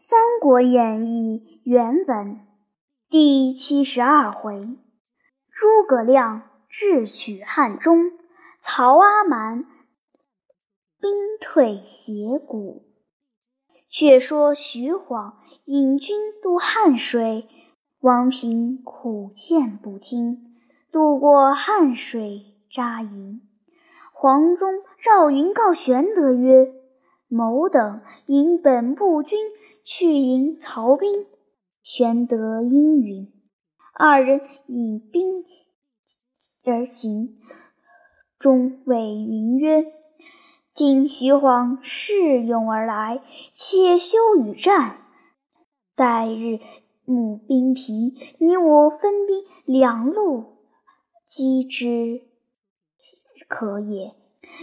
三国演义》原文第七十二回：诸葛亮智取汉中，曹阿瞒兵退斜谷。却说徐晃引军渡汉水，王平苦谏不听，渡过汉水扎营。黄忠、赵云告玄德曰：“某等引本部军去迎曹兵。”玄德应允。二人引兵而行。中谓云曰：“今徐晃恃勇而来，且休与战。待日募兵疲，你我分兵两路击之。”可也。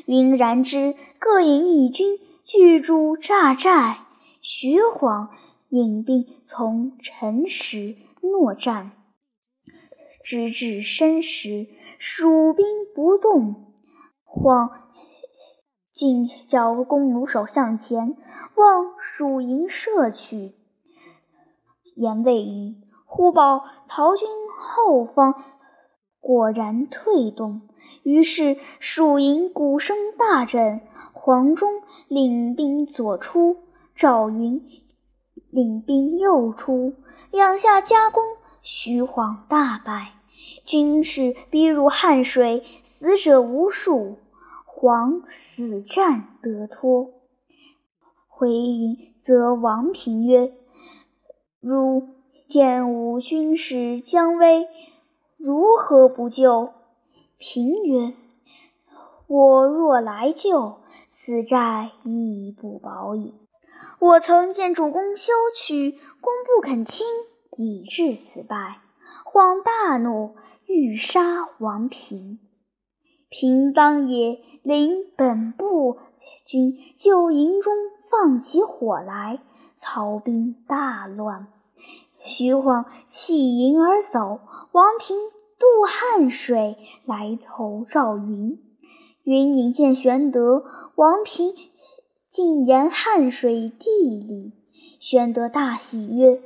云然之，各引一军，聚驻诈寨。徐晃引兵从辰时诺战，直至申时，蜀兵不动。晃竟叫弓弩手向前，望蜀营射去。言未已，忽报曹军后方果然退动。于是蜀营鼓声大震，黄忠领兵左出，赵云领兵右出，两下夹攻，徐晃大败，军士逼入汉水，死者无数。黄死战得脱，回营则王平曰：“汝见吾军士将危，如何不救？”平曰：“我若来救，此债亦不保矣。我曾见主公休取，公不肯听，以致此败。晃大怒，欲杀王平。平当夜领本部军就营中放起火来，曹兵大乱。徐晃弃营而走，王平。”渡汉水来投赵云，云引见玄德、王平，进言汉水地理。玄德大喜曰：“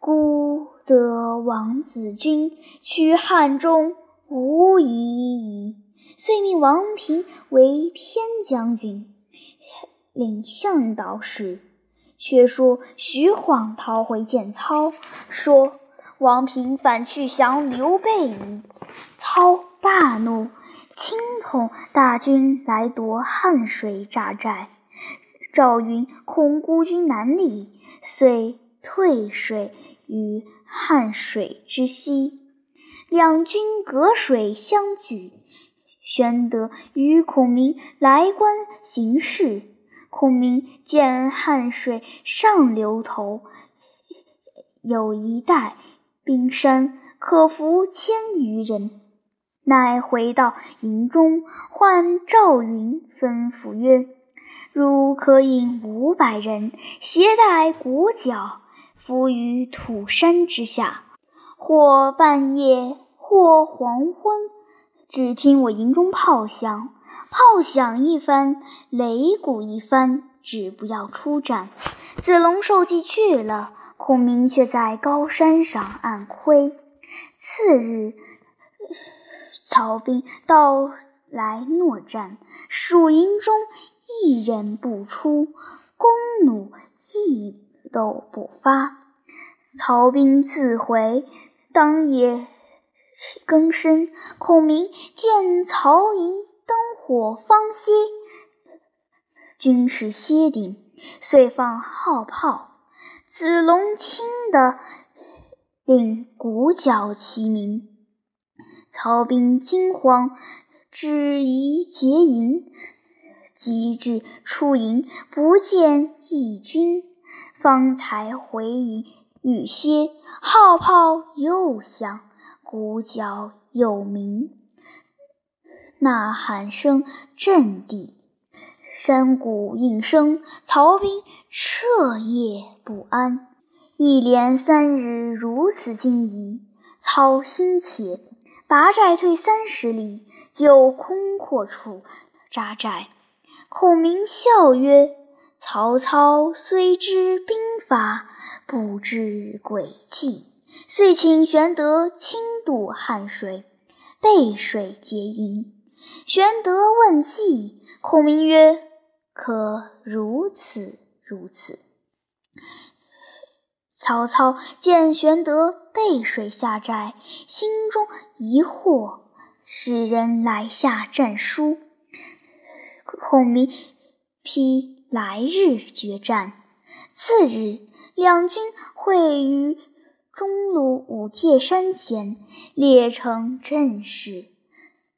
孤得王子君，取汉中无疑矣。”遂命王平为偏将军，领向导使。却说徐晃逃回见操，说。王平反去降刘备矣。操大怒，亲统大军来夺汉水扎寨。赵云恐孤军难立，遂退水于汉水之西，两军隔水相拒。玄德与孔明来观形势，孔明见汉水上流头有一带。冰山可伏千余人，乃回到营中，唤赵云吩咐曰：“汝可引五百人，携带鼓角，伏于土山之下，或半夜，或黄昏，只听我营中炮响，炮响一番，擂鼓一番，只不要出战。子龙受计去了。”孔明却在高山上暗窥。次日，曹兵到来诺战，蜀营中一人不出，弓弩一斗不发。曹兵自回，当夜更深。孔明见曹营灯火方歇，军士歇定，遂放号炮。子龙听得，令鼓角齐鸣。曹兵惊慌，只疑结营。及至出营，不见一军，方才回营。欲歇，号炮又响，鼓角又鸣，呐喊声震地。山谷应声，曹兵彻夜不安。一连三日如此惊疑，操心切，拔寨退三十里，就空阔处扎寨。孔明笑曰：“曹操虽知兵法，不知诡计，遂请玄德亲渡汉水，背水接营。玄德问计，孔明曰：“可如此如此。”曹操见玄德背水下寨，心中疑惑，使人来下战书。孔明批来日决战。次日，两军会于中路五界山前，列成阵势。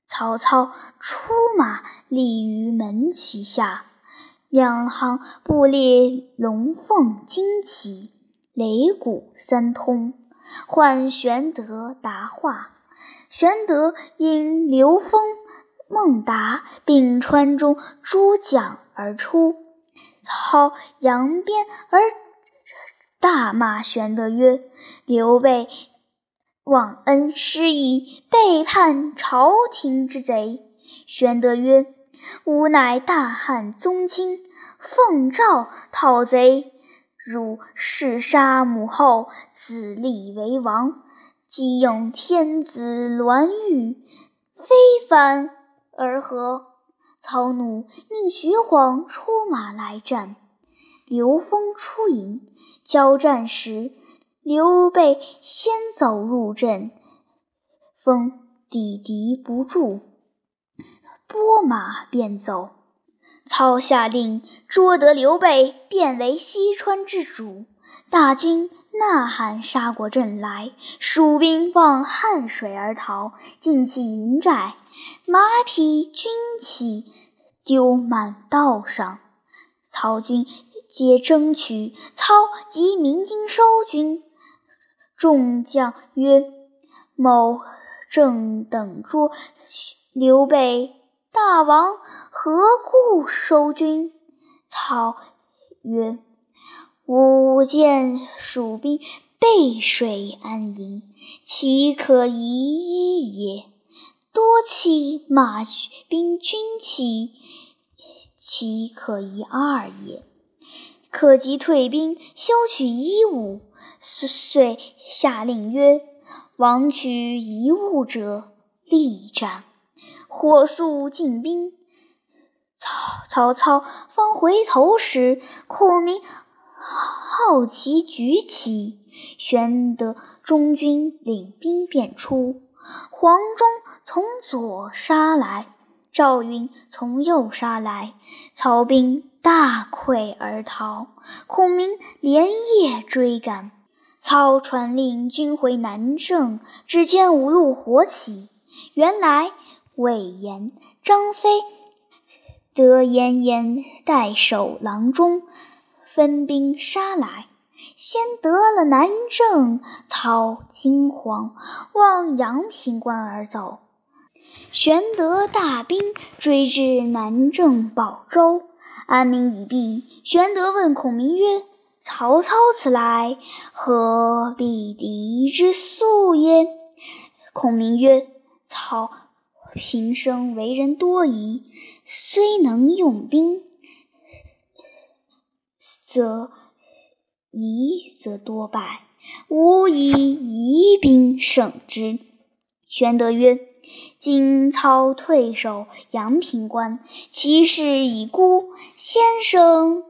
曹操出马立于门旗下，两行布列龙凤旌旗。擂鼓三通，唤玄德答话。玄德引刘封、孟达并川中诸将而出。操扬鞭而大骂玄德曰：“刘备忘恩失义，背叛朝廷之贼。”玄德曰：“吾乃大汉宗亲，奉诏讨贼。”汝弑杀母后，自立为王，即用天子銮玉，非凡而何？操怒，命徐晃出马来战。刘封出营，交战时，刘备先走入阵，封抵敌不住，拨马便走。操下令捉得刘备，变为西川之主。大军呐喊杀过阵来，蜀兵望汉水而逃，尽弃营寨，马匹军旗丢满道上。曹军皆争取，操即鸣金收军。众将曰：“某正等捉刘备。”大王何故收军？操曰：“吾见蜀兵背水安营，岂可一一也？多弃马兵军旗，岂可一二也？可即退兵，修取衣物。”遂下令曰：“王取一物者，立斩。”火速进兵，曹曹操方回头时，孔明好奇举起，玄德中军领兵便出，黄忠从左杀来，赵云从右杀来，曹兵大溃而逃。孔明连夜追赶，操传令军回南郑，只见五路火起，原来。魏延、张飞得延延代守郎中，分兵杀来，先得了南郑，操惊慌，往阳平关而走。玄德大兵追至南郑保州，安民已毕。玄德问孔明曰：“曹操此来，何必敌之速也？”孔明曰：“操。”平生为人多疑，虽能用兵，则疑则多败。吾以疑兵胜之。玄德曰：“今操退守阳平关，其势已孤，先生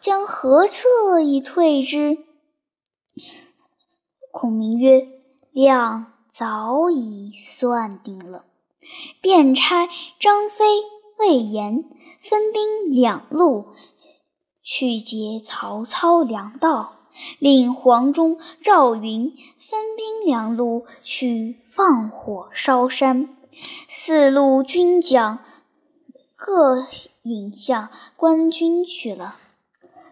将何策以退之？”孔明曰：“亮早已算定了。”便差张飞、魏延分兵两路去截曹操粮道，令黄忠、赵云分兵两路去放火烧山。四路军将各引向官军去了。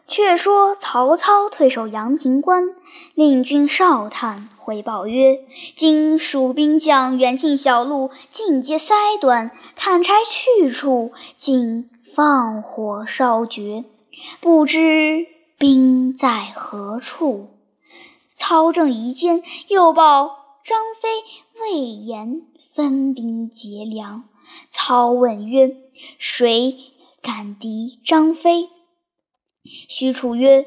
却说曹操退守阳平关，令军哨探回报曰：“今蜀兵将远近小路尽皆塞断，砍柴去处，竟放火烧绝，不知兵在何处。”操正疑间，又报张飞、魏延分兵劫粮。操问曰：“谁敢敌张飞？”许褚曰：“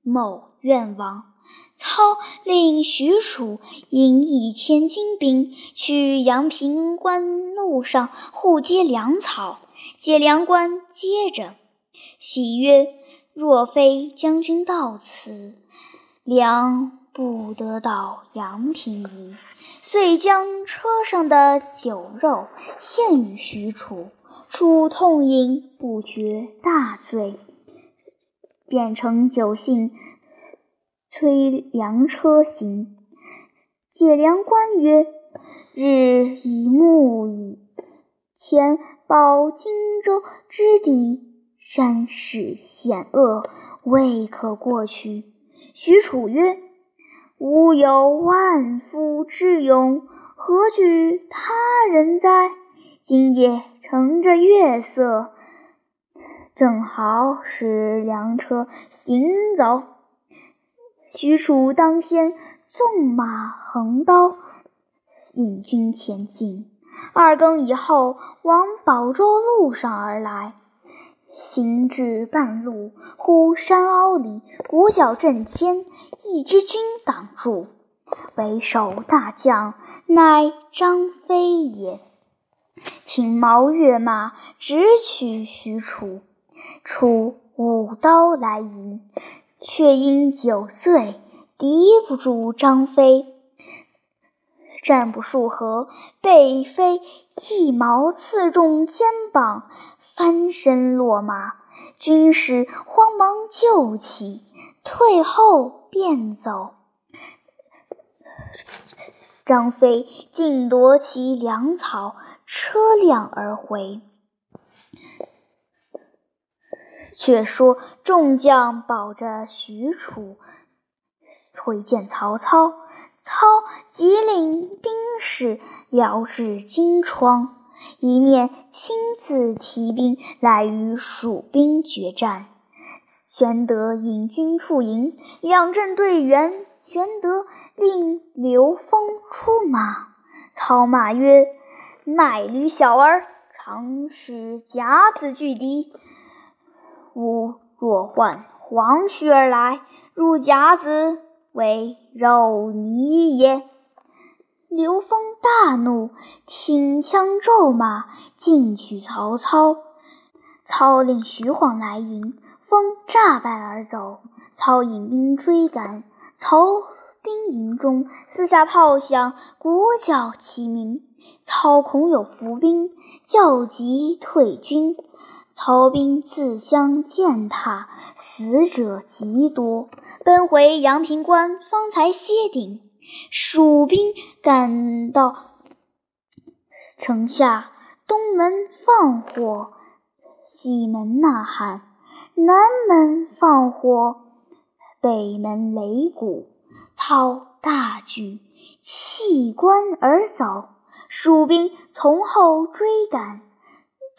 某愿往。”操令许褚引一千精兵去阳平关路上护接粮草。解粮官接着，喜曰：“若非将军到此，粮不得到阳平矣。”遂将车上的酒肉献与许褚，褚痛饮不觉，大醉，便乘酒兴。催粮车行，解粮官曰：“日已暮矣，前保荆州之地，山势险恶，未可过去。”许褚曰：“吾有万夫之勇，何惧他人哉？今夜乘着月色，正好使粮车行走。”许褚当先纵马横刀，引军前进。二更以后，往宝州路上而来。行至半路，忽山坳里鼓角震天，一支军挡住。为首大将乃张飞也。挺矛跃马，直取许褚。褚舞刀来迎。却因酒醉，敌不住张飞，战不数合，被飞一矛刺中肩膀，翻身落马。军士慌忙救起，退后便走。张飞尽夺其粮草、车辆而回。却说众将保着许褚会见曹操，操即令兵士辽至荆窗，一面亲自提兵来与蜀兵决战。玄德引军出营，两阵对圆，玄德令刘封出马。操骂曰：“卖驴小儿，常使甲子拒敌。”吾若唤黄须而来，入甲子为肉泥也。刘封大怒，挺枪骤马，进取曹操。操令徐晃来迎，封诈败而走。操引兵追赶，曹兵营中四下炮响，鼓角齐鸣。操恐有伏兵，叫急退军。曹兵自相践踏，死者极多。奔回阳平关，方才歇顶。蜀兵赶到城下，东门放火，西门呐喊，南门放火，北门擂鼓。操大惧，弃关而走。蜀兵从后追赶。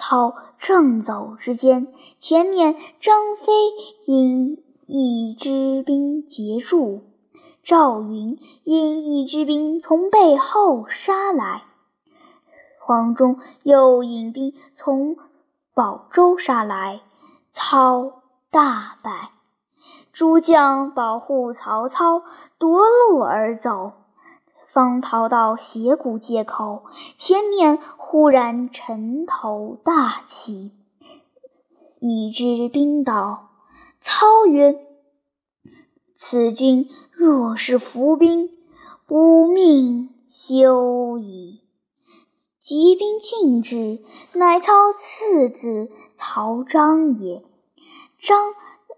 操正走之间，前面张飞引一支兵截住，赵云引一支兵从背后杀来，黄忠又引兵从宝州杀来，操大败。诸将保护曹操夺路而走。方逃到斜谷街口，前面忽然尘头大起，一支兵到。操曰：“此军若是伏兵，吾命休矣。”急兵进至，乃操次子曹彰也。彰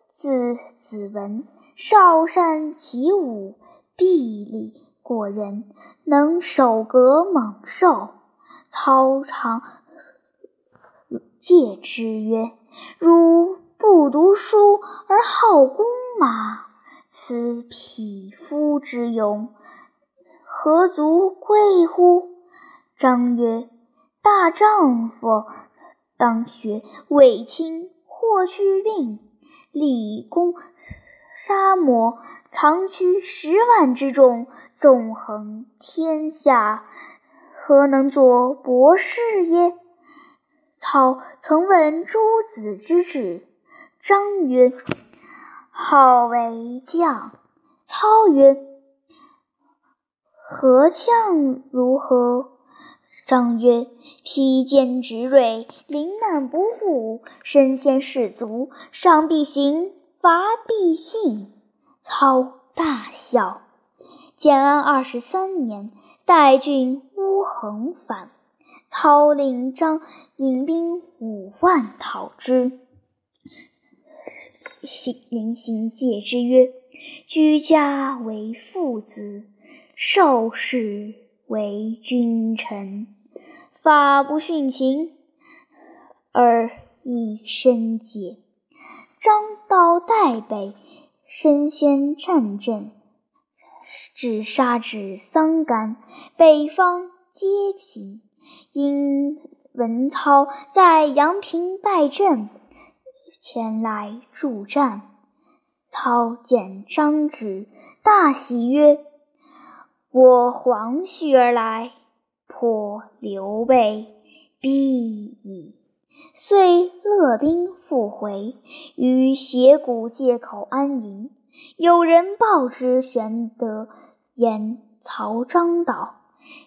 字子文，少善其武，臂力。过人能守格猛兽，操常戒之曰：“汝不读书而好弓马，此匹夫之勇，何足贵乎？”张曰：“大丈夫当学卫青、霍去病，立功杀魔，长驱十万之众。”纵横天下，何能作博士耶？操曾问诸子之志，张曰：“好为将。操曰：“何将如何？”张曰：“披坚执锐，临难不误，身先士卒，上必行，伐必信。”操大笑。建安二十三年，代郡乌衡反，操令张引兵五万讨之。临行戒之曰：“居家为父子，受事为君臣。法不殉秦，而以身解。”张到代北，身先战阵。至杀至桑干，北方皆平。因文操在阳平败阵，前来助战。操见张旨，大喜曰：“我黄须而来，破刘备，必。”遂勒兵复回，于斜谷界口安营。有人报之玄德，言曹彰道。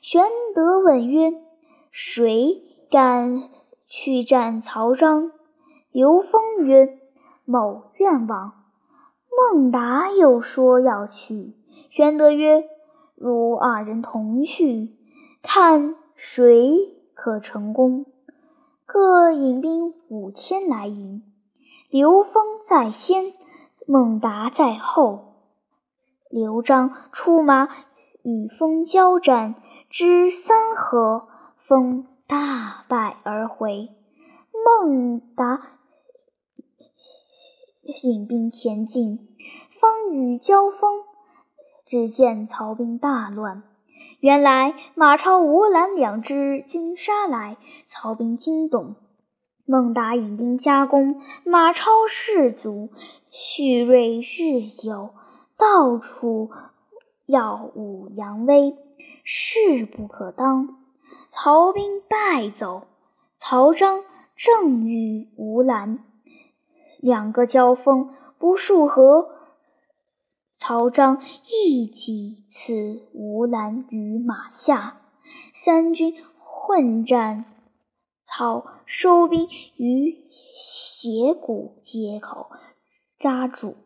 玄德问曰：“谁敢去战曹彰？”刘封曰：“某愿往。”孟达又说要去。玄德曰：“如二人同去，看谁可成功。”各引兵五千来迎。刘封在先。孟达在后，刘璋出马与风交战，之三合，风大败而回。孟达引兵前进，方与交锋，只见曹兵大乱。原来马超、吴兰两支军杀来，曹兵惊动。孟达引兵加攻，马超士卒，蓄锐日久，到处耀武扬威，势不可当。曹兵败走，曹彰正与吴兰两个交锋，不数合，曹彰一戟刺吴兰于马下，三军混战。操收兵于斜谷街口，扎住。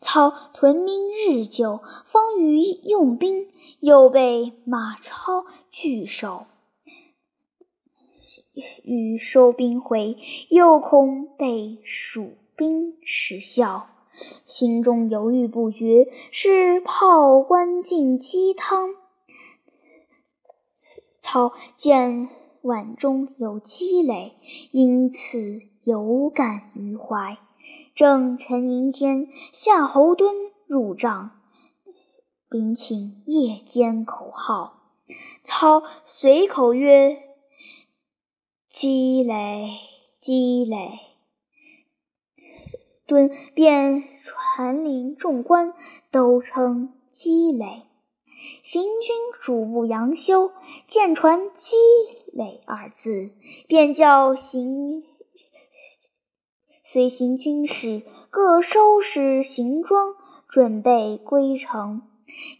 操屯兵日久，方于用兵，又被马超拒守。欲收兵回，又恐被蜀兵耻笑，心中犹豫不决，是泡关进鸡汤。操见。碗中有积累，因此有感于怀。正沉吟间，夏侯惇入帐，禀请夜间口号。操随口曰：“积累，积累。”敦便传令众官，都称积累。行军主簿杨修见传“积累”二字，便叫行随行军士各收拾行装，准备归程。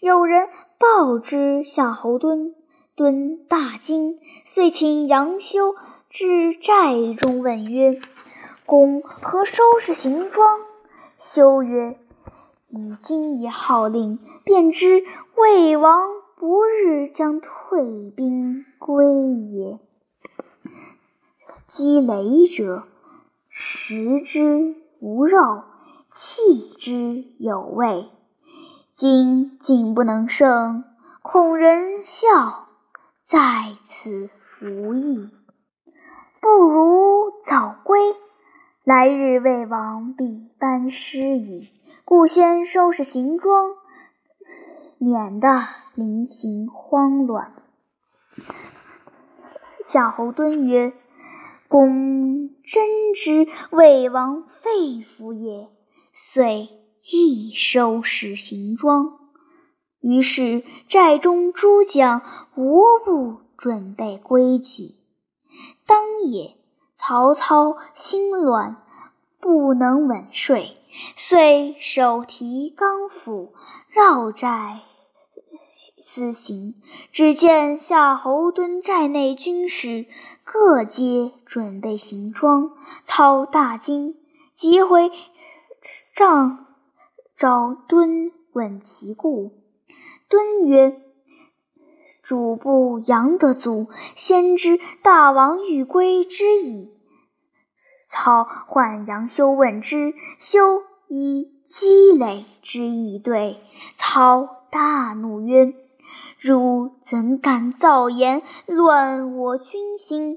有人报之夏侯惇，惇大惊，遂请杨修至寨中问曰：“公何收拾行装？”修曰：“以今以号令，便知。”魏王不日将退兵归也。积累者，食之无肉，弃之有味。今竟不能胜，恐人笑，在此无益。不如早归，来日魏王必班师矣。故先收拾行装。免得临行慌乱。夏侯惇曰：“公真知魏王肺腑也。”遂亦收拾行装。于是寨中诸将无不准备归计。当夜，曹操心乱，不能稳睡，遂手提纲斧，绕寨私行。只见夏侯惇寨内军士各皆准备行装，操大惊，急回帐召敦问其故。敦曰：“主簿杨德祖先知大王欲归之矣。”操唤杨修问之，修以积累之意对。操大怒曰：“汝怎敢造言，乱我军心？”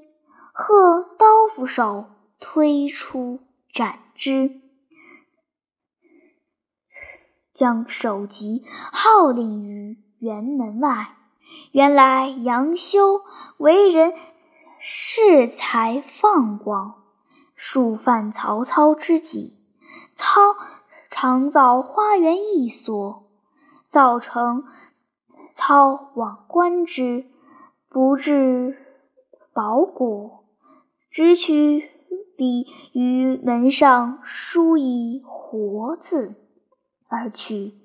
喝刀斧手推出斩之，将首级号令于辕门外。原来杨修为人恃才放光。数犯曹操之计，操常造花园一所，造成操往观之，不至宝果，只取笔于门上书一“活”字而去，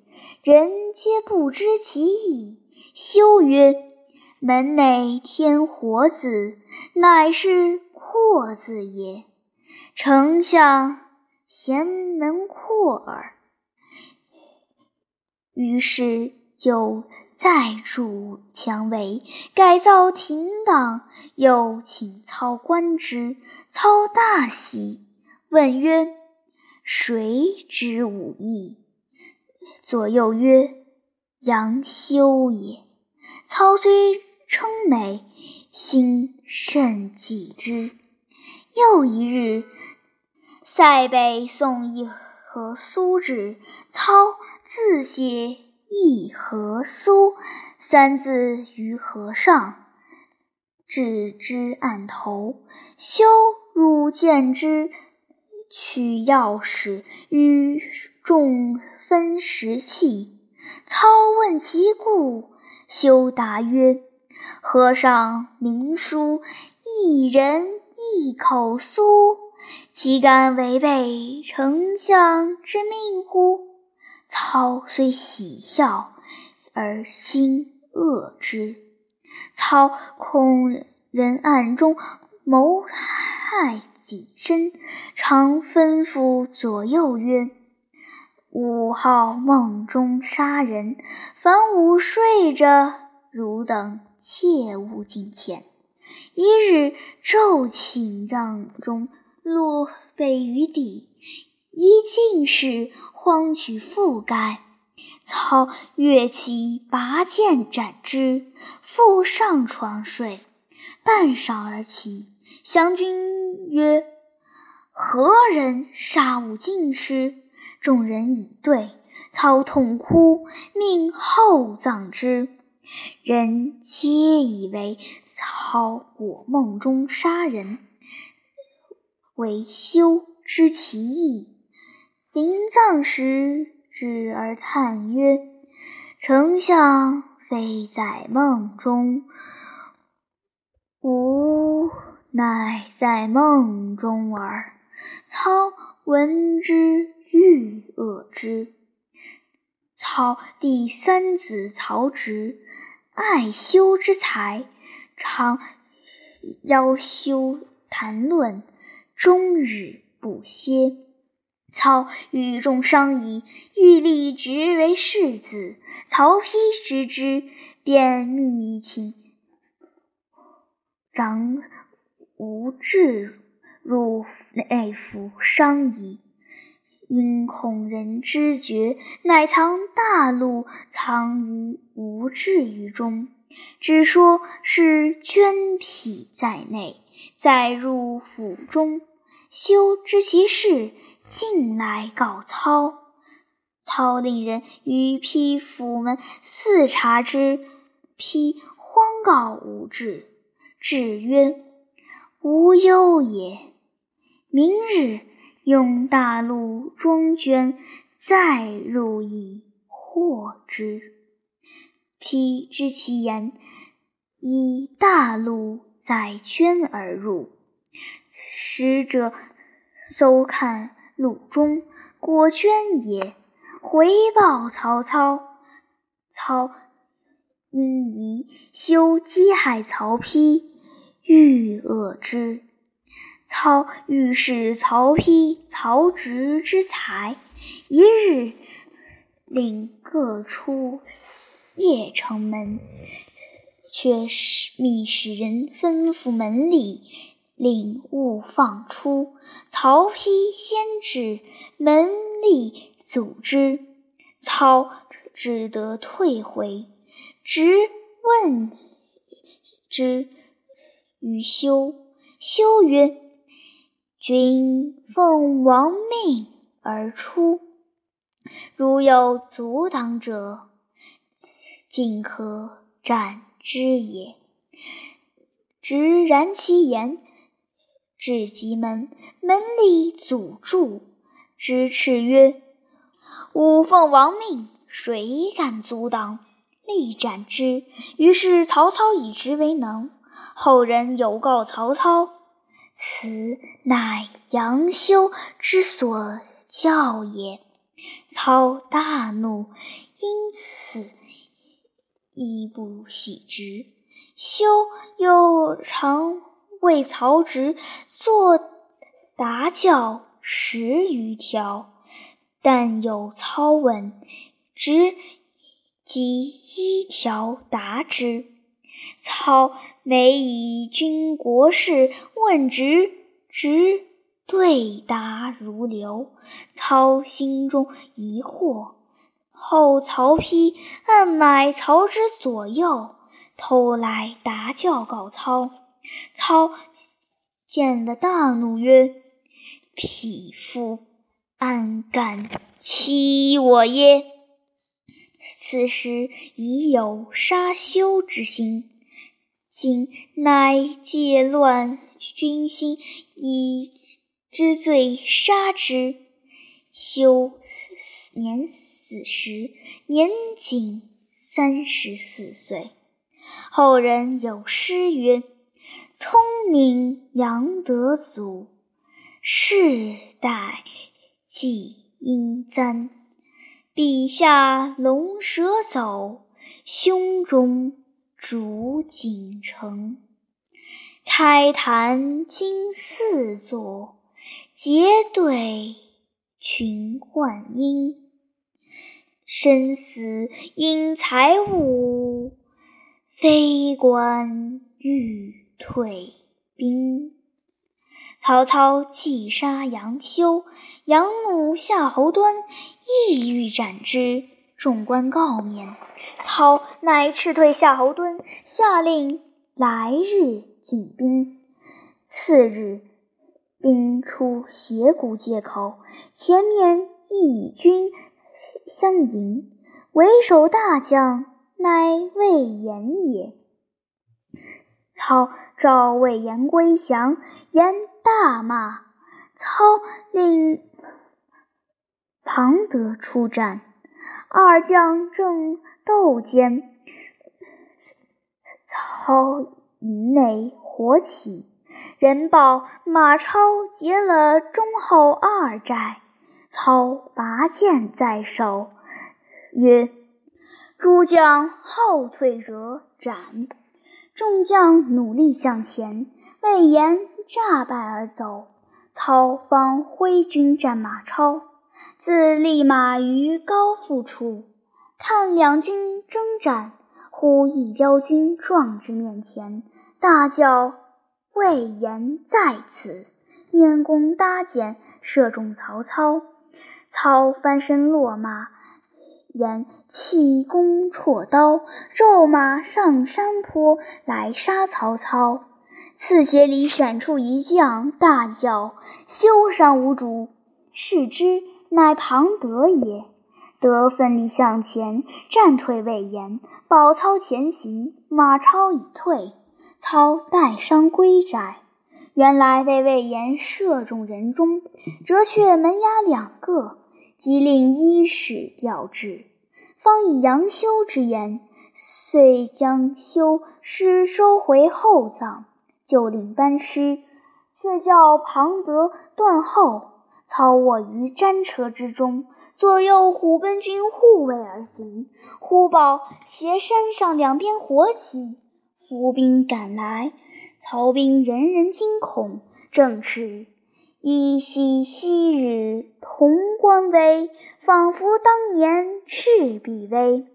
人皆不知其意。修曰：“门内添‘火’字，乃是‘阔’字也。”丞相嫌门阔耳，于是就再筑墙围，改造亭档，又请操观之。操大喜，问曰：“谁之武艺？”左右曰：“杨修也。”操虽称美，心甚忌之。又一日。塞北送一盒酥至，操自写“一盒酥”三字于盒上，置之案头。修入见之，取钥匙与众分食器。操问其故，修答曰：“和尚明书‘一人一口酥’。”岂敢违背丞相之命乎？操虽喜笑，而心恶之。操恐人暗中谋害己身，常吩咐左右曰：“吾好梦中杀人，凡午睡着，汝等切勿近前。”一日，昼寝帐中。落被于地，一进士慌取覆盖，操跃起拔剑斩之，复上床睡。半晌而起，降军曰：“何人杀吾进士？”众人以对，操痛哭，命厚葬之。人皆以为操果梦中杀人。为修知其意，临葬时止而叹曰：“丞相非在梦中，吾乃在梦中耳。”操闻之，欲恶之。操第三子曹植，爱修之才，常邀修谈论。终日不歇。操与众商议，欲立直为世子。曹丕知之，便密请长吴至入内府商议。因恐人知觉，乃藏大鹿藏于无志于中，只说是绢匹在内。再入府中，修知其事，进来告操。操令人于丕府门四查之。丕慌告无志。志曰：“无忧也。明日用大鹿装绢，再入以获之。”丕知其言，以大鹿。载绢而入，使者搜看路中，果捐也。回报曹操，操因疑修击害曹丕，欲恶之。操欲使曹丕、曹植之才，一日令各出邺城门，却使密使人吩咐门吏，令勿放出。曹丕先至，门吏阻之，操只得退回。直问之于修，修曰。君奉王命而出，如有阻挡者，尽可斩之也。直然其言，至棘门，门吏阻住，直斥曰：“吾奉王命，谁敢阻挡？”立斩之。于是曹操以直为能。后人有告曹操。此乃杨修之所教也。操大怒，因此亦不喜之。修又常为曹植作答教十余条，但有操问，直即一条答之。操。每以军国事问直，直对答如流。操心中疑惑。后曹丕暗买曹植左右，偷来答教告操。操见了，大怒曰：“匹夫，安敢欺我耶？”此时已有杀修之心。今乃借乱军心，以之罪杀之。修年死时，年仅三十四岁。后人有诗曰：“聪明杨德祖，世代记英簪。笔下龙蛇走，胸中。”竹锦城，开坛金四座，结对群冠英。生死因财物，非官欲退兵。曹操既杀杨修，杨母夏侯惇，意欲斩之。众官告免。操乃斥退夏侯惇，下令来日进兵。次日，兵出斜谷界口，前面义军相迎。为首大将乃魏延也。操召魏延归降，延大骂。操令庞德出战，二将正。斗间，操营内火起，人报马超劫了中后二寨。操拔剑在手，曰：“诸将后退者斩。”众将努力向前，魏延诈败而走。操方挥军战马超，自立马于高阜处。看两军征战，忽一彪军撞至面前，大叫：“魏延在此！”拈弓搭箭，射中曹操。操翻身落马，延弃弓绰刀，骤马上山坡来杀曹操。刺斜里闪出一将，大叫：“休伤无主！”视之，乃庞德也。德奋力向前，战退魏延，保操前行。马超已退，操带伤归寨。原来被魏延射中人中，折却门牙两个，即令医士调治。方以杨修之言，遂将修尸收回后葬，就令班师，却叫庞德断后。操卧于战车之中，左右虎贲军护卫而行。忽报斜山上两边火起，伏兵赶来，曹兵人人惊恐。正是依稀昔日潼关危，仿佛当年赤壁危。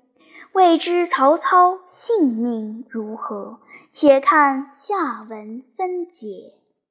未知曹操性命如何？且看下文分解。